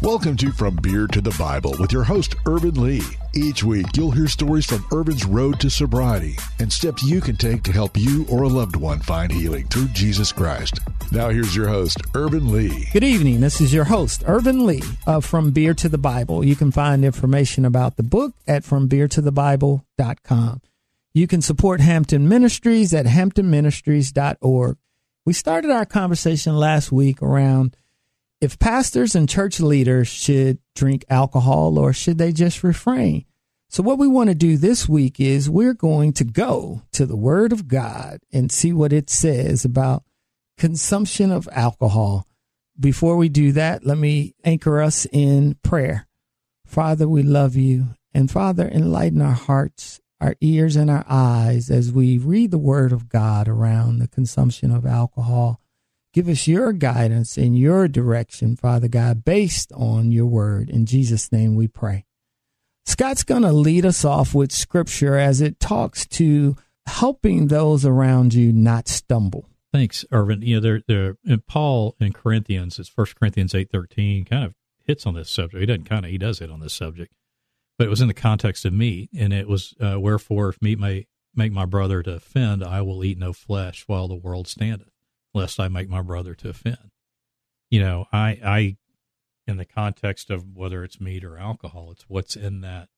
Welcome to From Beer to the Bible with your host, Ervin Lee. Each week, you'll hear stories from Ervin's road to sobriety and steps you can take to help you or a loved one find healing through Jesus Christ. Now, here's your host, Ervin Lee. Good evening. This is your host, Ervin Lee of From Beer to the Bible. You can find information about the book at FromBeerToTheBible.com. You can support Hampton Ministries at HamptonMinistries.org. We started our conversation last week around if pastors and church leaders should drink alcohol or should they just refrain? So, what we want to do this week is we're going to go to the Word of God and see what it says about consumption of alcohol. Before we do that, let me anchor us in prayer. Father, we love you. And Father, enlighten our hearts, our ears, and our eyes as we read the Word of God around the consumption of alcohol Give us your guidance and your direction, Father God, based on your word. In Jesus' name we pray. Scott's going to lead us off with scripture as it talks to helping those around you not stumble. Thanks, Ervin. You know, there, in Paul in Corinthians, it's First Corinthians eight thirteen, kind of hits on this subject. He doesn't kind of he does hit on this subject, but it was in the context of meat, and it was uh, wherefore if meat may make my brother to offend, I will eat no flesh while the world standeth lest I make my brother to offend. You know, I, I, in the context of whether it's meat or alcohol, it's what's in that,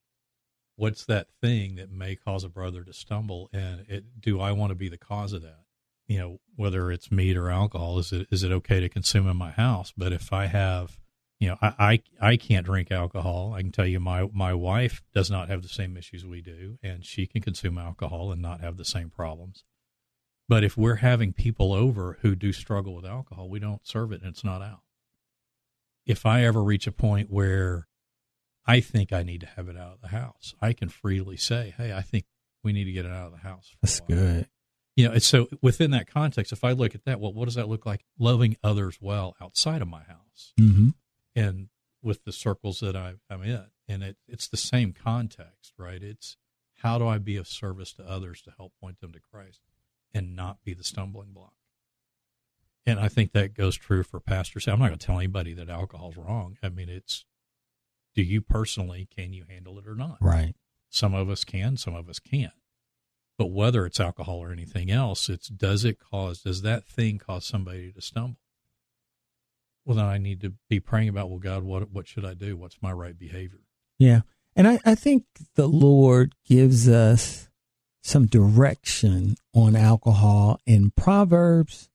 what's that thing that may cause a brother to stumble, and it, do I want to be the cause of that? You know, whether it's meat or alcohol, is it is it okay to consume in my house? But if I have, you know, I, I, I can't drink alcohol. I can tell you, my my wife does not have the same issues we do, and she can consume alcohol and not have the same problems. But if we're having people over who do struggle with alcohol, we don't serve it and it's not out. If I ever reach a point where I think I need to have it out of the house, I can freely say, "Hey, I think we need to get it out of the house." That's good. You know, so within that context, if I look at that, well, what does that look like? Loving others well outside of my house, mm-hmm. and with the circles that I, I'm in, and it, it's the same context, right? It's how do I be of service to others to help point them to Christ? And not be the stumbling block. And I think that goes true for pastors. I'm not going to tell anybody that alcohol's wrong. I mean, it's do you personally can you handle it or not? Right. Some of us can, some of us can't. But whether it's alcohol or anything else, it's does it cause does that thing cause somebody to stumble? Well, then I need to be praying about, well, God, what what should I do? What's my right behavior? Yeah. And I, I think the Lord gives us some direction on alcohol in Proverbs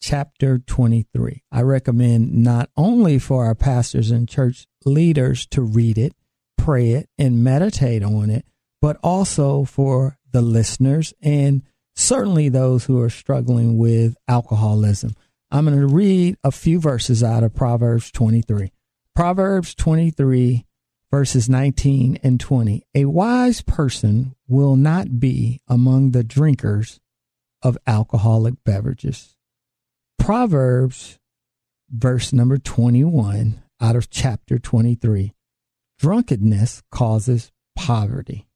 chapter 23. I recommend not only for our pastors and church leaders to read it, pray it, and meditate on it, but also for the listeners and certainly those who are struggling with alcoholism. I'm going to read a few verses out of Proverbs 23. Proverbs 23 verses 19 and 20. A wise person will not be among the drinkers of alcoholic beverages. Proverbs, verse number 21 out of chapter 23. Drunkenness causes poverty.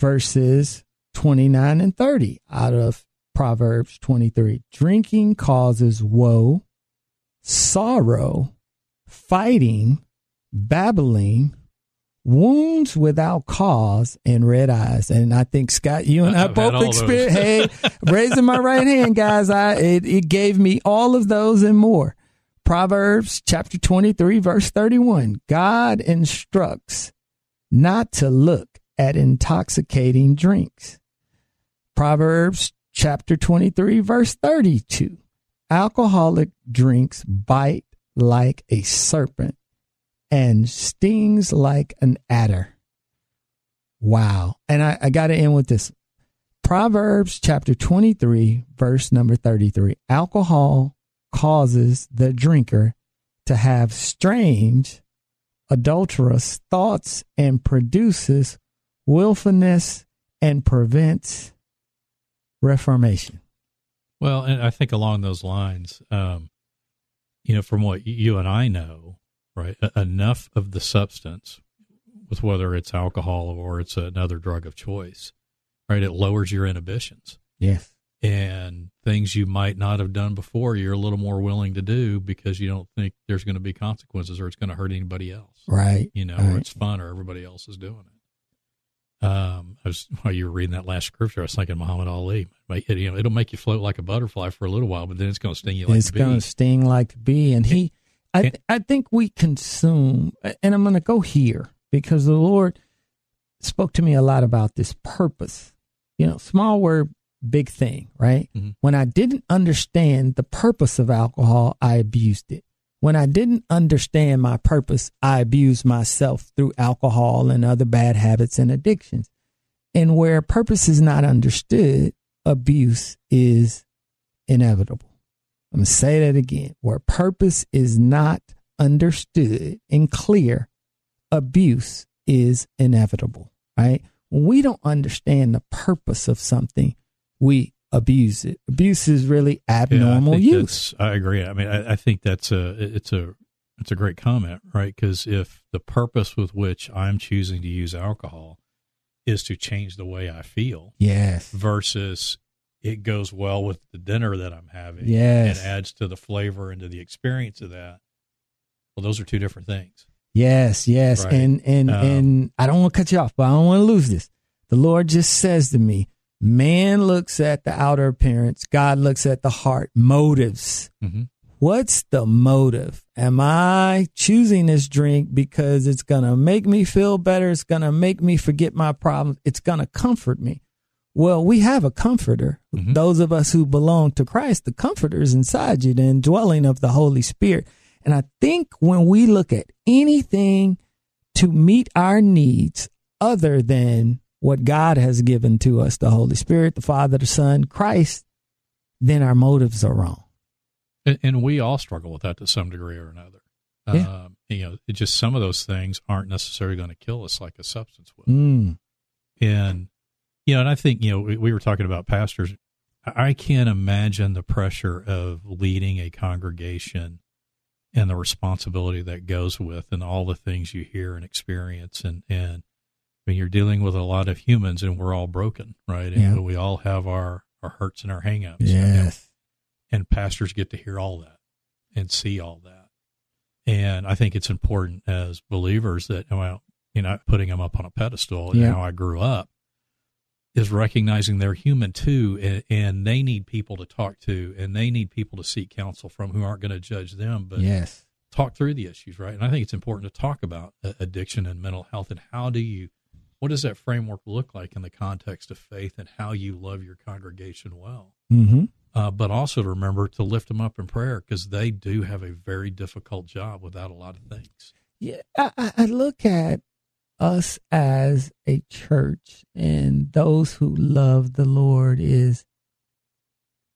Verses 29 and 30 out of Proverbs 23. Drinking causes woe, sorrow, fighting, babbling, wounds without cause, and red eyes. And I think Scott, you and I I've both experienced. hey, raising my right hand, guys. I it, it gave me all of those and more. Proverbs chapter twenty three, verse thirty one. God instructs not to look at intoxicating drinks. Proverbs chapter 23, verse 32. Alcoholic drinks bite like a serpent and stings like an adder. Wow. And I, I got to end with this. Proverbs chapter 23, verse number 33. Alcohol causes the drinker to have strange, adulterous thoughts and produces willfulness and prevents reformation. Well, and I think along those lines, um, you know, from what you and I know, right? enough of the substance, with whether it's alcohol or it's another drug of choice, right? It lowers your inhibitions. Yes. and things you might not have done before, you're a little more willing to do because you don't think there's going to be consequences or it's going to hurt anybody else. Right. You know, right. or it's fun or everybody else is doing it. Um, I was while you were reading that last scripture, I was thinking Muhammad Ali. It, you know, it'll make you float like a butterfly for a little while, but then it's going to sting you like it's going to sting like a bee. And he, I, I think we consume, and I'm going to go here because the Lord spoke to me a lot about this purpose. You know, small word, big thing, right? Mm-hmm. When I didn't understand the purpose of alcohol, I abused it. When I didn't understand my purpose, I abused myself through alcohol and other bad habits and addictions. And where purpose is not understood, abuse is inevitable. I'm going to say that again. Where purpose is not understood and clear, abuse is inevitable, right? When we don't understand the purpose of something, we abuse it. Abuse is really abnormal yeah, I use. I agree. I mean, I, I, think that's a it's a it's a great comment, right? Because if the purpose with which I'm choosing to use alcohol is to change the way I feel, yes, versus it goes well with the dinner that I'm having, yes, and adds to the flavor and to the experience of that. Well, those are two different things. Yes, yes, Right. and and Um, and I don't want to cut you off, but I don't want to lose this. The Lord just says to me, "Man looks at the outer appearance; God looks at the heart, motives." Mhm. What's the motive? Am I choosing this drink because it's going to make me feel better? It's going to make me forget my problems. It's going to comfort me. Well, we have a comforter. Mhm. Those of us who belong to Christ, the comforter is inside you, the indwelling of the Holy Spirit. And I think when we look at anything to meet our needs other than what God has given to us, the Holy Spirit, the Father, the Son, Christ, then our motives are wrong. And, and we all struggle with that to some degree or another. Yeah. Um, you know, it just some of those things aren't necessarily going to kill us like a substance will. Mm. And you know, and I think you know we, we were talking about pastors. I can't imagine the pressure of leading a congregation and the responsibility that goes with, and all the things you hear and experience, and and I mean, you're dealing with a lot of humans, and we're all broken, right? And Yeah. we all have our our hurts and our hangups. And, Yes. and pastors get to hear all that and see all that. And I think it's important as believers that, well, you know, putting them up on a pedestal, you Yeah. know, I grew up, is recognizing they're human too, and, and they need people to talk to, and they need people to seek counsel from who aren't going to judge them, but Yes. talk through the issues, right? And I think it's important to talk about uh, addiction and mental health, and how do you, what does that framework look like in the context of faith, and how you love your congregation well Mm-hmm. uh, but also to remember to lift them up in prayer because they do have a very difficult job without a lot of things. Yeah, I, I- I look at us as a church and those who love the Lord is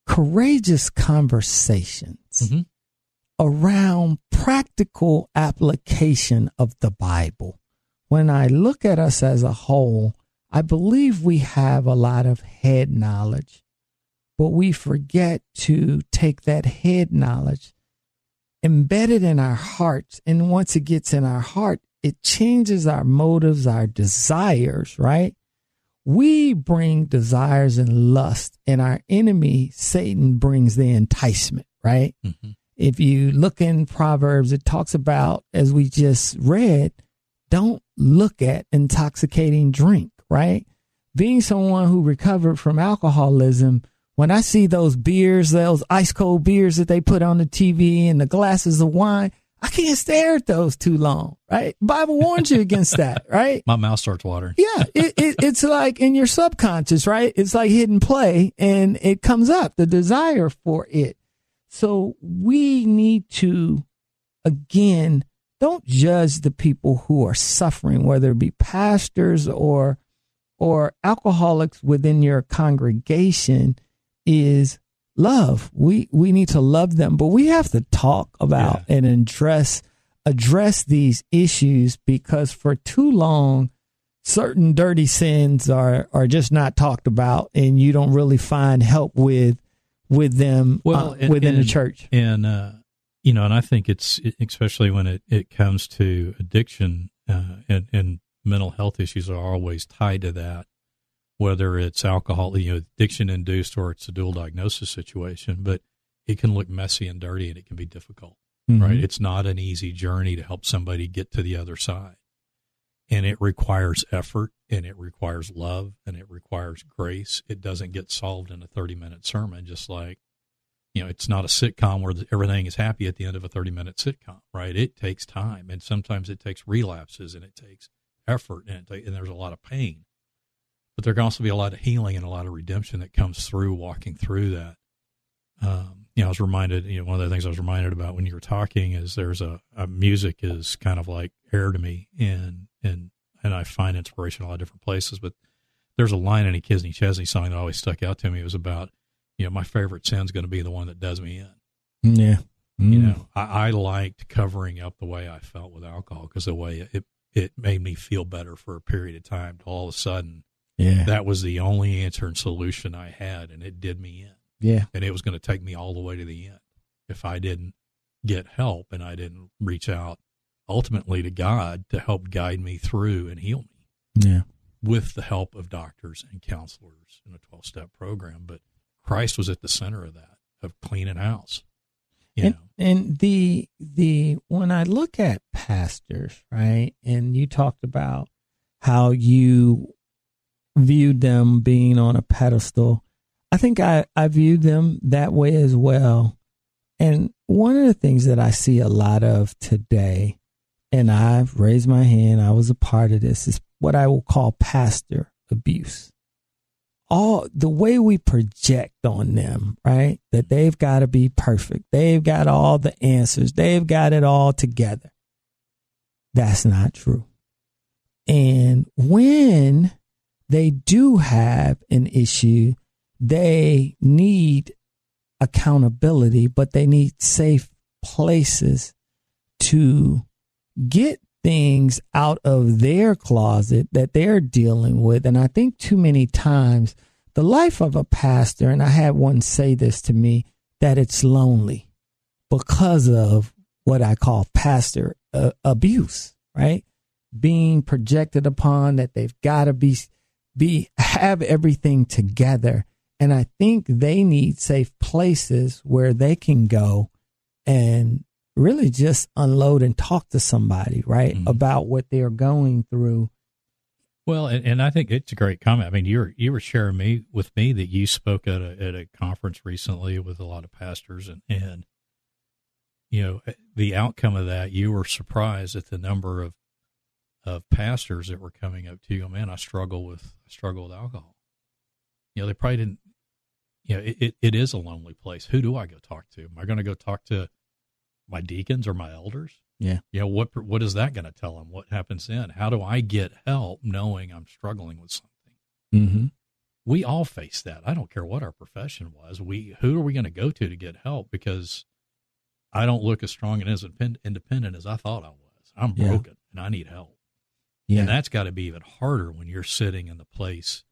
courageous conversations Mhm. around practical application of the Bible. When I look at us as a whole, I believe we have a lot of head knowledge, but we forget to take that head knowledge embedded in our hearts. And once it gets in our heart, it changes our motives, our desires, right? We bring desires and lust, and our enemy, Satan, brings the enticement, right? Mm-hmm. If you look in Proverbs, it talks about, as we just read, don't look at intoxicating drink, right? Being someone who recovered from alcoholism, when I see those beers, those ice cold beers that they put on the TV and the glasses of wine, I can't stare at those too long, right? Bible warns you against that, right? My mouth starts watering. Yeah, it, it, it's like in your subconscious, right? It's like hidden play and it comes up, the desire for it. So we need to, again, don't judge the people who are suffering, whether it be pastors or, or alcoholics within your congregation is love. We, we need to love them, but we have to talk about and address, address these issues because for too long, certain dirty sins are are just not talked about and you don't really find help with with them Well, uh, and- within the church And, uh, you know, and I think it's, especially when it, it comes to addiction uh, and, and mental health issues are always tied to that. Whether it's alcohol, you know, addiction induced or it's a dual diagnosis situation, but it can look messy and dirty and it can be difficult, Mhm. right? It's not an easy journey to help somebody get to the other side. And it requires effort and it requires love and it requires grace. It doesn't get solved in a 30 minute sermon, just like, you know, it's not a sitcom where everything is happy at the end of a 30 minute sitcom, right? It takes time and sometimes it takes relapses and it takes effort and, it ta- and there's a lot of pain but there can also be a lot of healing and a lot of redemption that comes through walking through that. Um, you know, I was reminded, you know, one of the things I was reminded about when you were talking is there's a, a music is kind of like air to me and, and, and I find inspiration in a lot of different places, but there's a line in a Kenny Chesney song that always stuck out to me. It was about, you know, my favorite sin's going to be the one that does me in. Yeah. You Mm. know, I, I liked covering up the way I felt with alcohol because the way it, it made me feel better for a period of time. All of a sudden, Yeah. that was the only answer and solution I had, and it did me in. yeah. And it was going to take me all the way to the end if I didn't get help and I didn't reach out ultimately to God to help guide me through and heal me Yeah. with the help of doctors and counselors in a 12 step program. But Christ was at the center of that, of cleaning house. You and, know, and the the when I look at pastors, right, and you talked about how you viewed them being on a pedestal, I think I I viewed them that way as well. And one of the things that I see a lot of today, and I've raised my hand, I was a part of this, is what I will call pastor abuse all the way we project on them, right? That they've got to be perfect. They've got all the answers. They've got it all together. That's not true. And when they do have an issue, they need accountability, but they need safe places to get things out of their closet that they're dealing with. And I think too many times the life of a pastor, and I had one say this to me, that it's lonely because of what I call pastor uh, abuse, right? Being projected upon that they've got to be, be, have everything together. And I think they need safe places where they can go and really just unload and talk to somebody, right? Mhm. About what they're going through. Well, and, and I think it's a great comment. I mean, you were you were sharing me with me that you spoke at a at a conference recently with a lot of pastors, and and you know the outcome of that. You were surprised at the number of of pastors that were coming up to you. Oh, man, I struggle with I struggle with alcohol. You know, they probably didn't. You know, it, it, it is a lonely place. Who do I go talk to? Am I going to go talk to my deacons or my elders? Yeah. you know what what is that going to tell them what happens then how do i get help knowing i'm struggling with something Mm-hmm. we all face that i don't care what our profession was we who are we going to go to to get help because i don't look as strong and as independent as i thought i was i'm Yeah. broken and i need help Yeah. and that's got to be even harder when you're sitting in the place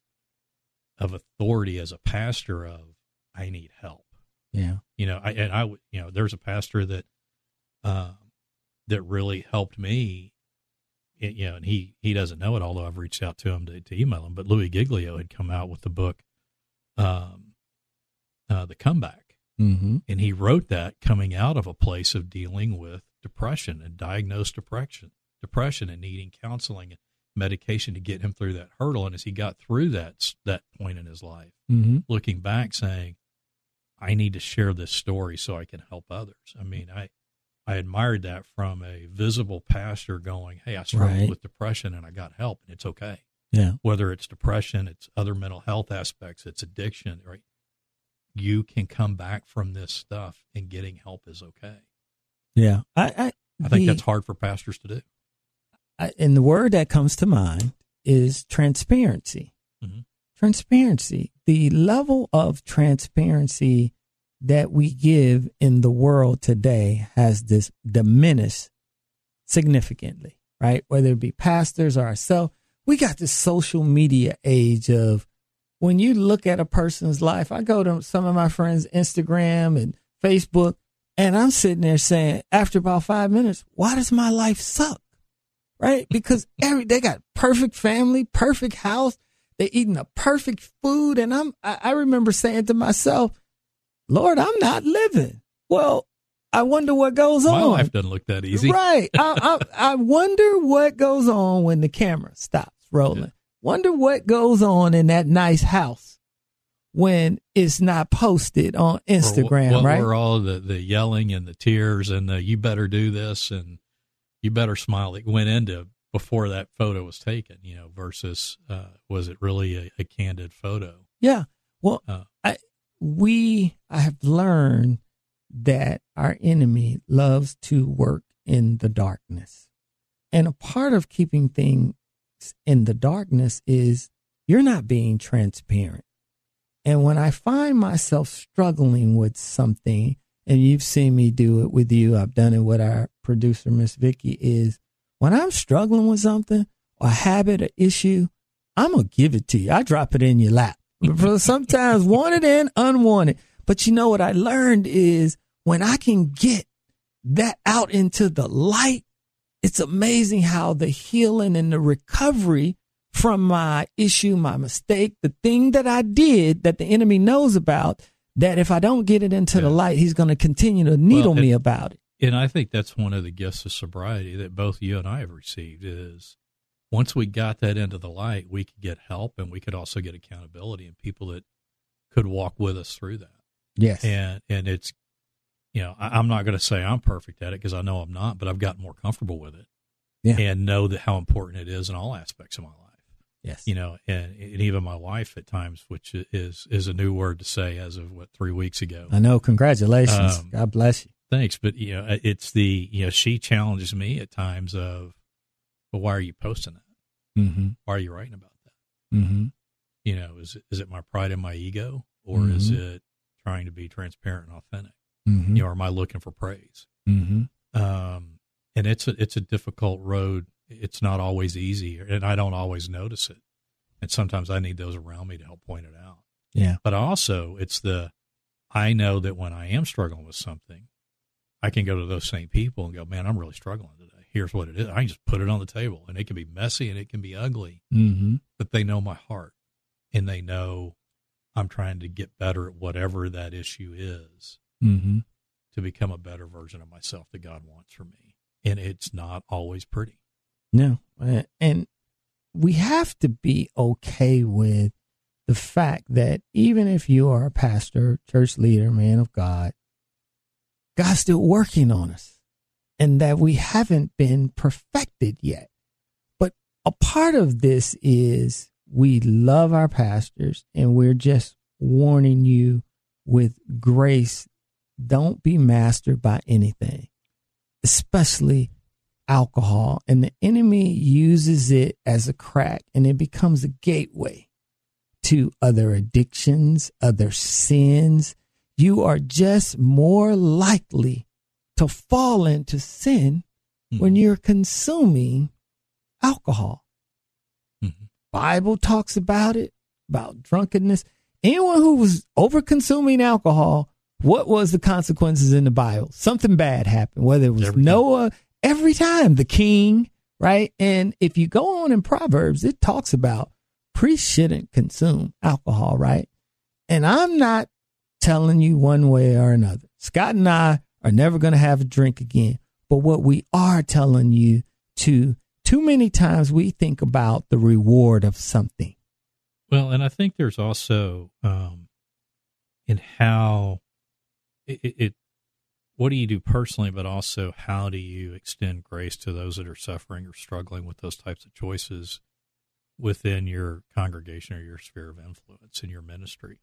of authority as a pastor of i need help yeah. you know, I and I would, you know, there's a pastor that, um, that really helped me, you know, and he he doesn't know it, although I've reached out to him to, to email him. But Louis Giglio had come out with the book, um, uh, the comeback, Mm-hmm. and he wrote that coming out of a place of dealing with depression and diagnosed depression, depression, and needing counseling and medication to get him through that hurdle. And as he got through that that point in his life Mm-hmm. looking back saying i need to share this story so i can help others i mean i i admired that from a visible pastor going hey i struggled Right. with depression and i got help and it's okay Yeah. whether it's depression it's other mental health aspects it's addiction right you can come back from this stuff and getting help is okay Yeah. I, I, i think the- that's hard for pastors to do and the word that comes to mind is transparency. Mhm. Transparency. The level of transparency that we give in the world today has this diminished significantly, right? Whether it be pastors or ourselves, we got this social media age of when you look at a person's life. I go to some of my friends' Instagram and Facebook, and I'm sitting there saying, after about five minutes, why does my life suck? Right? Because every they got perfect family, perfect house. They're eating the perfect food. And I'm, I, I remember saying to myself, Lord, I'm not living. Well, I wonder what goes My on. My life doesn't look that easy. Right. I, I, I wonder what goes on when the camera stops rolling. Yeah. Wonder what goes on in that nice house when it's not posted on Instagram, what right? were all the, the yelling and the tears and the you better do this and you better smile that went into before that photo was taken, you know, versus uh, was it really a, a candid photo? Yeah. Well, Uh. I we I have learned that our enemy loves to work in the darkness. And a part of keeping things in the darkness is you're not being transparent. And when I find myself struggling with something, and you've seen me do it with you, I've done it with our producer, Miss Vicky, is when I'm struggling with something, a habit, or issue, I'm gonna give it to you. I drop it in your lap. Sometimes wanted and unwanted. But you know what I learned is when I can get that out into the light, it's amazing how the healing and the recovery from my issue, my mistake, the thing that I did that the enemy knows about, that if I don't get it into the light, he's going to continue to needle Well, me about it. And I think that's one of the gifts of sobriety that both you and I have received is once we got that into the light, we could get help and we could also get accountability and people that could walk with us through that. Yes. and and it's you know I, i'm not going to say i'm perfect at it because i know i'm not but i've gotten more comfortable with it Yeah. and know that how important it is in all aspects of my life yes. you know and, and even my wife at times which is is a new word to say as of what three weeks ago I know. Congratulations. Um, God bless you. Thanks but you know it's the you know she challenges me at times of well why are you posting that Mm-hmm. why are you writing about that Mm-hmm. you know is it, is it my pride and my ego or is it trying to be transparent and authentic Mm-hmm. you know or am i looking for praise Mm-hmm. um, and it's a it's a difficult road. It's not always easy, and I don't always notice it. And sometimes I need those around me to help point it out. Yeah. But also, it's the I know that when I am struggling with something, I can go to those same people and go, "Man, I'm really struggling today. Here's what it is." I can just put it on the table, and it can be messy and it can be ugly, Mm-hmm. but they know my heart, and they know I'm trying to get better at whatever that issue is Mm-hmm. to become a better version of myself that God wants for me. And it's not always pretty. No. Uh, And we have to be okay with the fact that even if you are a pastor, church leader, man of God, God's still working on us and that we haven't been perfected yet. But a part of this is we love our pastors and we're just warning you with grace. Don't be mastered by anything, especially alcohol. And the enemy uses it as a crack and it becomes a gateway to other addictions, other sins. You are just more likely to fall into sin when Mhm. you're consuming alcohol. Mhm. Bible talks about it, about drunkenness. Anyone who was over consuming alcohol, what was the consequences in the Bible? Something bad happened, whether it was Every time. Noah, every time, the king, right? And if you go on in Proverbs, it talks about priests shouldn't consume alcohol, right? And I'm not telling you one way or another. Scott and I are never going to have a drink again. But what we are telling you to, too many times we think about the reward of something. Well, and I think there's also um, in how it, it, it, what do you do personally, but also how do you extend grace to those that are suffering or struggling with those types of choices within your congregation or your sphere of influence in your ministry?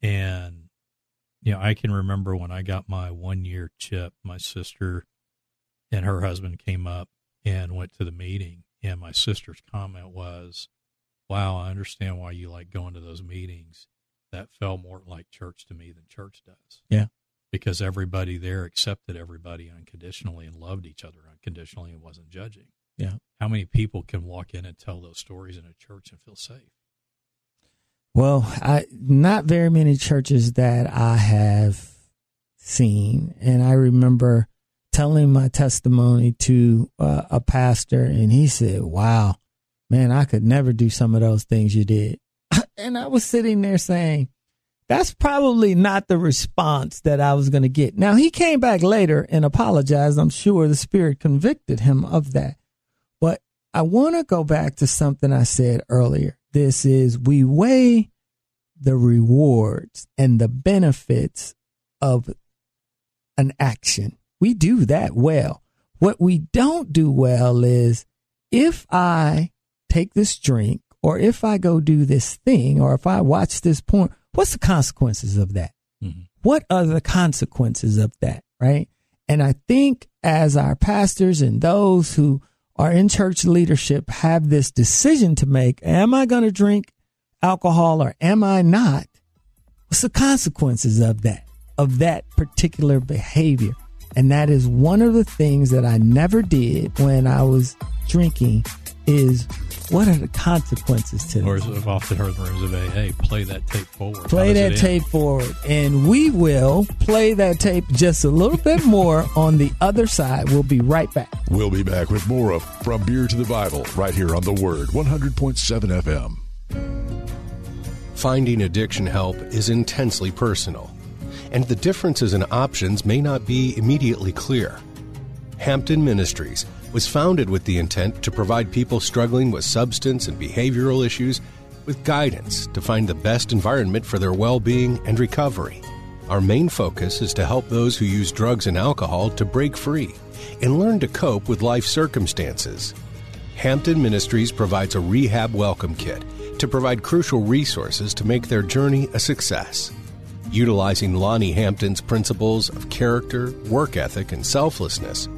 And know, I can remember when I got my one year chip, my sister and her husband came up and went to the meeting, and my sister's comment was, wow, I understand why you like going to those meetings. That felt more like church to me than church does. Yeah. Because everybody there accepted everybody unconditionally and loved each other unconditionally and wasn't judging. Yeah. How many people can walk in and tell those stories in a church and feel safe? Well, I not very many churches that I have seen, and I remember telling my testimony to uh, a pastor, and he said, "Wow, man, I could never do some of those things you did. and I was sitting there saying, that's probably not the response that I was going to get. Now, he came back later and apologized. I'm sure the Spirit convicted him of that. But I want to go back to something I said earlier. This is we weigh the rewards and the benefits of an action. We do that well. What we don't do well is if I take this drink or if I go do this thing or if I watch this porn, what's the consequences of that? Mm-hmm. What are the consequences of that? Right. And I think as our pastors and those who are in church leadership have this decision to make, am I going to drink alcohol or am I not? What's the consequences of that, of that particular behavior? And that is one of the things that I never did when I was drinking is what are the consequences to this? Or as I've often heard in the rooms of AA, play that tape forward. Play that tape forward. And we will play that tape just a little bit more on the other side. We'll be right back. We'll be back with more of From Beer to the Bible right here on The Word, 100.7 FM. Finding addiction help is intensely personal, and the differences in options may not be immediately clear. Hampton Ministries was founded with the intent to provide people struggling with substance and behavioral issues with guidance to find the best environment for their well being and recovery. Our main focus is to help those who use drugs and alcohol to break free and learn to cope with life circumstances. Hampton Ministries provides a rehab welcome kit to provide crucial resources to make their journey a success. Utilizing Lonnie Hampton's principles of character, work ethic, and selflessness,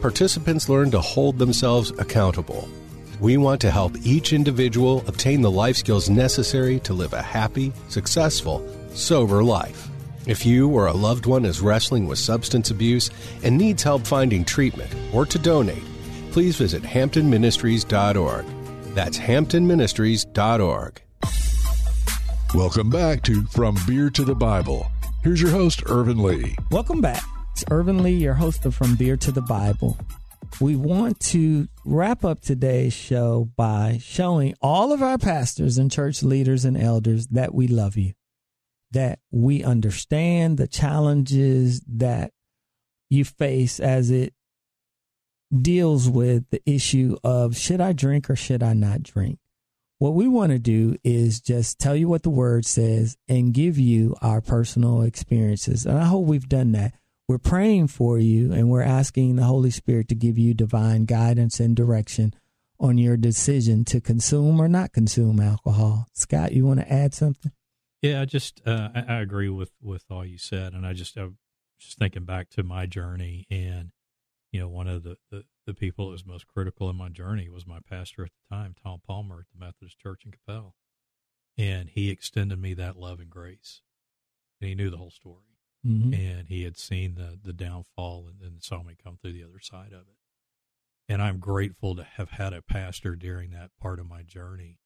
participants learn to hold themselves accountable. We want to help each individual obtain the life skills necessary to live a happy, successful, sober life. If you or a loved one is wrestling with substance abuse and needs help finding treatment or to donate, please visit hamptonministries.org. That's hamptonministries.org. Welcome back to From Beer to the Bible. Here's your host, Ervin Lee. Welcome back. It's Ervin Lee, your host of From Beer to the Bible. We want to wrap up today's show by showing all of our pastors and church leaders and elders that we love you, that we understand the challenges that you face as it deals with the issue of should I drink or should I not drink? What we want to do is just tell you what the word says and give you our personal experiences. And I hope we've done that we're praying for you and we're asking the Holy Spirit to give you divine guidance and direction on your decision to consume or not consume alcohol. Scott, you want to add something? Yeah, I just uh, I, I, agree with with all you said, and I just I'm just thinking back to my journey, and you know, one of the, the the people that was most critical in my journey was my pastor at the time, Tom Palmer at the Methodist Church in Coppell, and he extended me that love and grace, and he knew the whole story mm-hmm. and he had seen the the downfall and then saw me come through the other side of it. And I'm grateful to have had a pastor during that part of my journey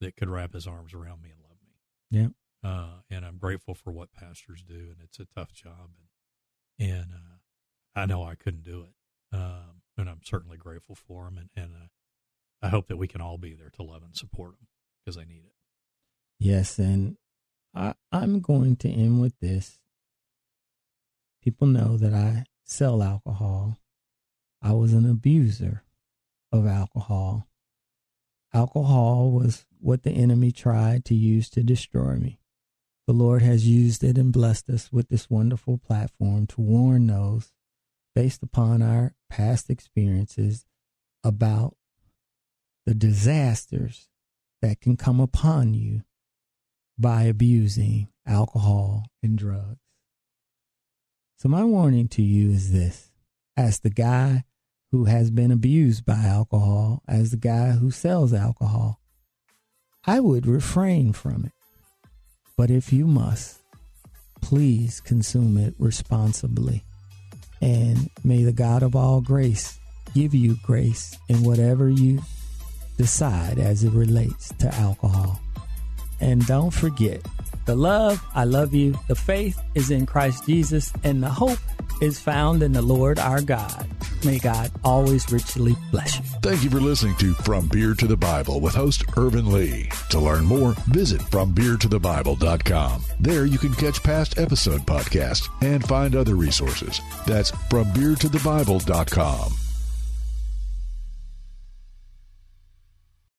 that could wrap his arms around me and love me. Yeah. Uh, and I'm grateful for what pastors do, and it's a tough job, and and uh, I know I couldn't do it, um, and I'm certainly grateful for them, and and uh, I hope that we can all be there to love and support them because they need it. Yes, and I, I'm going to end with this. People know that I sell alcohol. I was an abuser of alcohol. Alcohol was what the enemy tried to use to destroy me. The Lord has used it and blessed us with this wonderful platform to warn those based upon our past experiences about the disasters that can come upon you by abusing alcohol and drugs. So, my warning to you is this as the guy who has been abused by alcohol, as the guy who sells alcohol, I would refrain from it. But if you must, please consume it responsibly. And may the God of all grace give you grace in whatever you decide as it relates to alcohol. And don't forget, the love, I love you. The faith is in Christ Jesus, and the hope is found in the Lord our God. May God always richly bless you. Thank you for listening to From Beer to the Bible with host Ervin Lee. To learn more, visit FromBeerToTheBible.com. There you can catch past episode podcasts and find other resources. That's FromBeerToTheBible.com.